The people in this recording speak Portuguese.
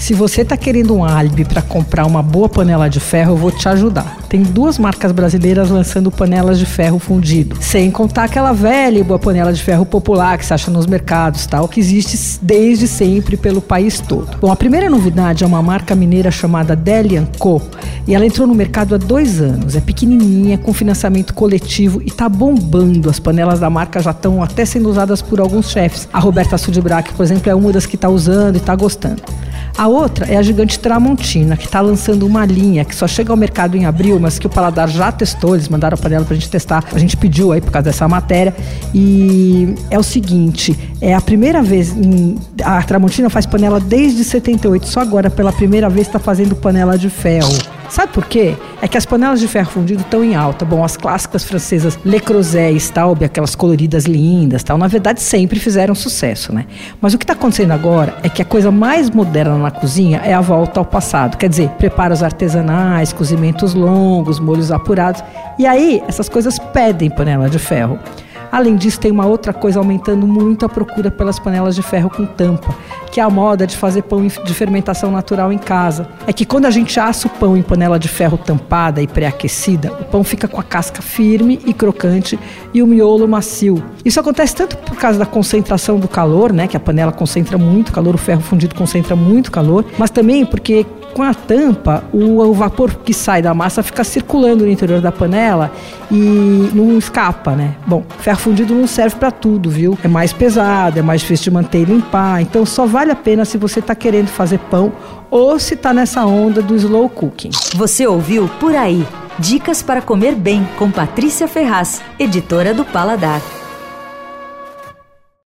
Se você está querendo um álibi para comprar uma boa panela de ferro, eu vou te ajudar. Tem duas marcas brasileiras lançando panelas de ferro fundido, sem contar aquela velha e boa panela de ferro popular que se acha nos mercados, tal, que existe desde sempre pelo país todo. Bom, a primeira novidade é uma marca mineira chamada Delian Co. E ela entrou no mercado há dois anos. É pequenininha, com financiamento coletivo e está bombando. As panelas da marca já estão até sendo usadas por alguns chefes. A Roberta Sudbrack, por exemplo, é uma das que está usando e está gostando. A outra é a gigante Tramontina, que está lançando uma linha que só chega ao mercado em abril, mas que o Paladar já testou, eles mandaram a panela para a gente testar. A gente pediu aí por causa dessa matéria. E é o seguinte: é a primeira vez. Em, a Tramontina faz panela desde 78, só agora pela primeira vez está fazendo panela de ferro. Sabe por quê? É que as panelas de ferro fundido estão em alta. Bom, as clássicas francesas Le Creuset e Staub, aquelas coloridas lindas, tal, na verdade sempre fizeram sucesso, né? Mas o que está acontecendo agora é que a coisa mais moderna na cozinha é a volta ao passado. Quer dizer, preparos artesanais, cozimentos longos, molhos apurados. E aí, essas coisas pedem panela de ferro. Além disso, tem uma outra coisa aumentando muito a procura pelas panelas de ferro com tampa, que é a moda de fazer pão de fermentação natural em casa. É que quando a gente assa o pão em panela de ferro tampada e pré-aquecida, o pão fica com a casca firme e crocante e o miolo macio. Isso acontece tanto por causa da concentração do calor, né, que a panela concentra muito calor, o ferro fundido concentra muito calor, mas também porque com a tampa, o, o, vapor que sai da massa fica circulando no interior da panela e não escapa, né? Bom, ferro fundido não serve para tudo, viu? É mais pesado, é mais difícil de manter e limpar, então só vale a pena se você está querendo fazer pão ou se está nessa onda do slow cooking. Você ouviu Por Aí. Dicas para comer bem com Patrícia Ferraz, editora do Paladar.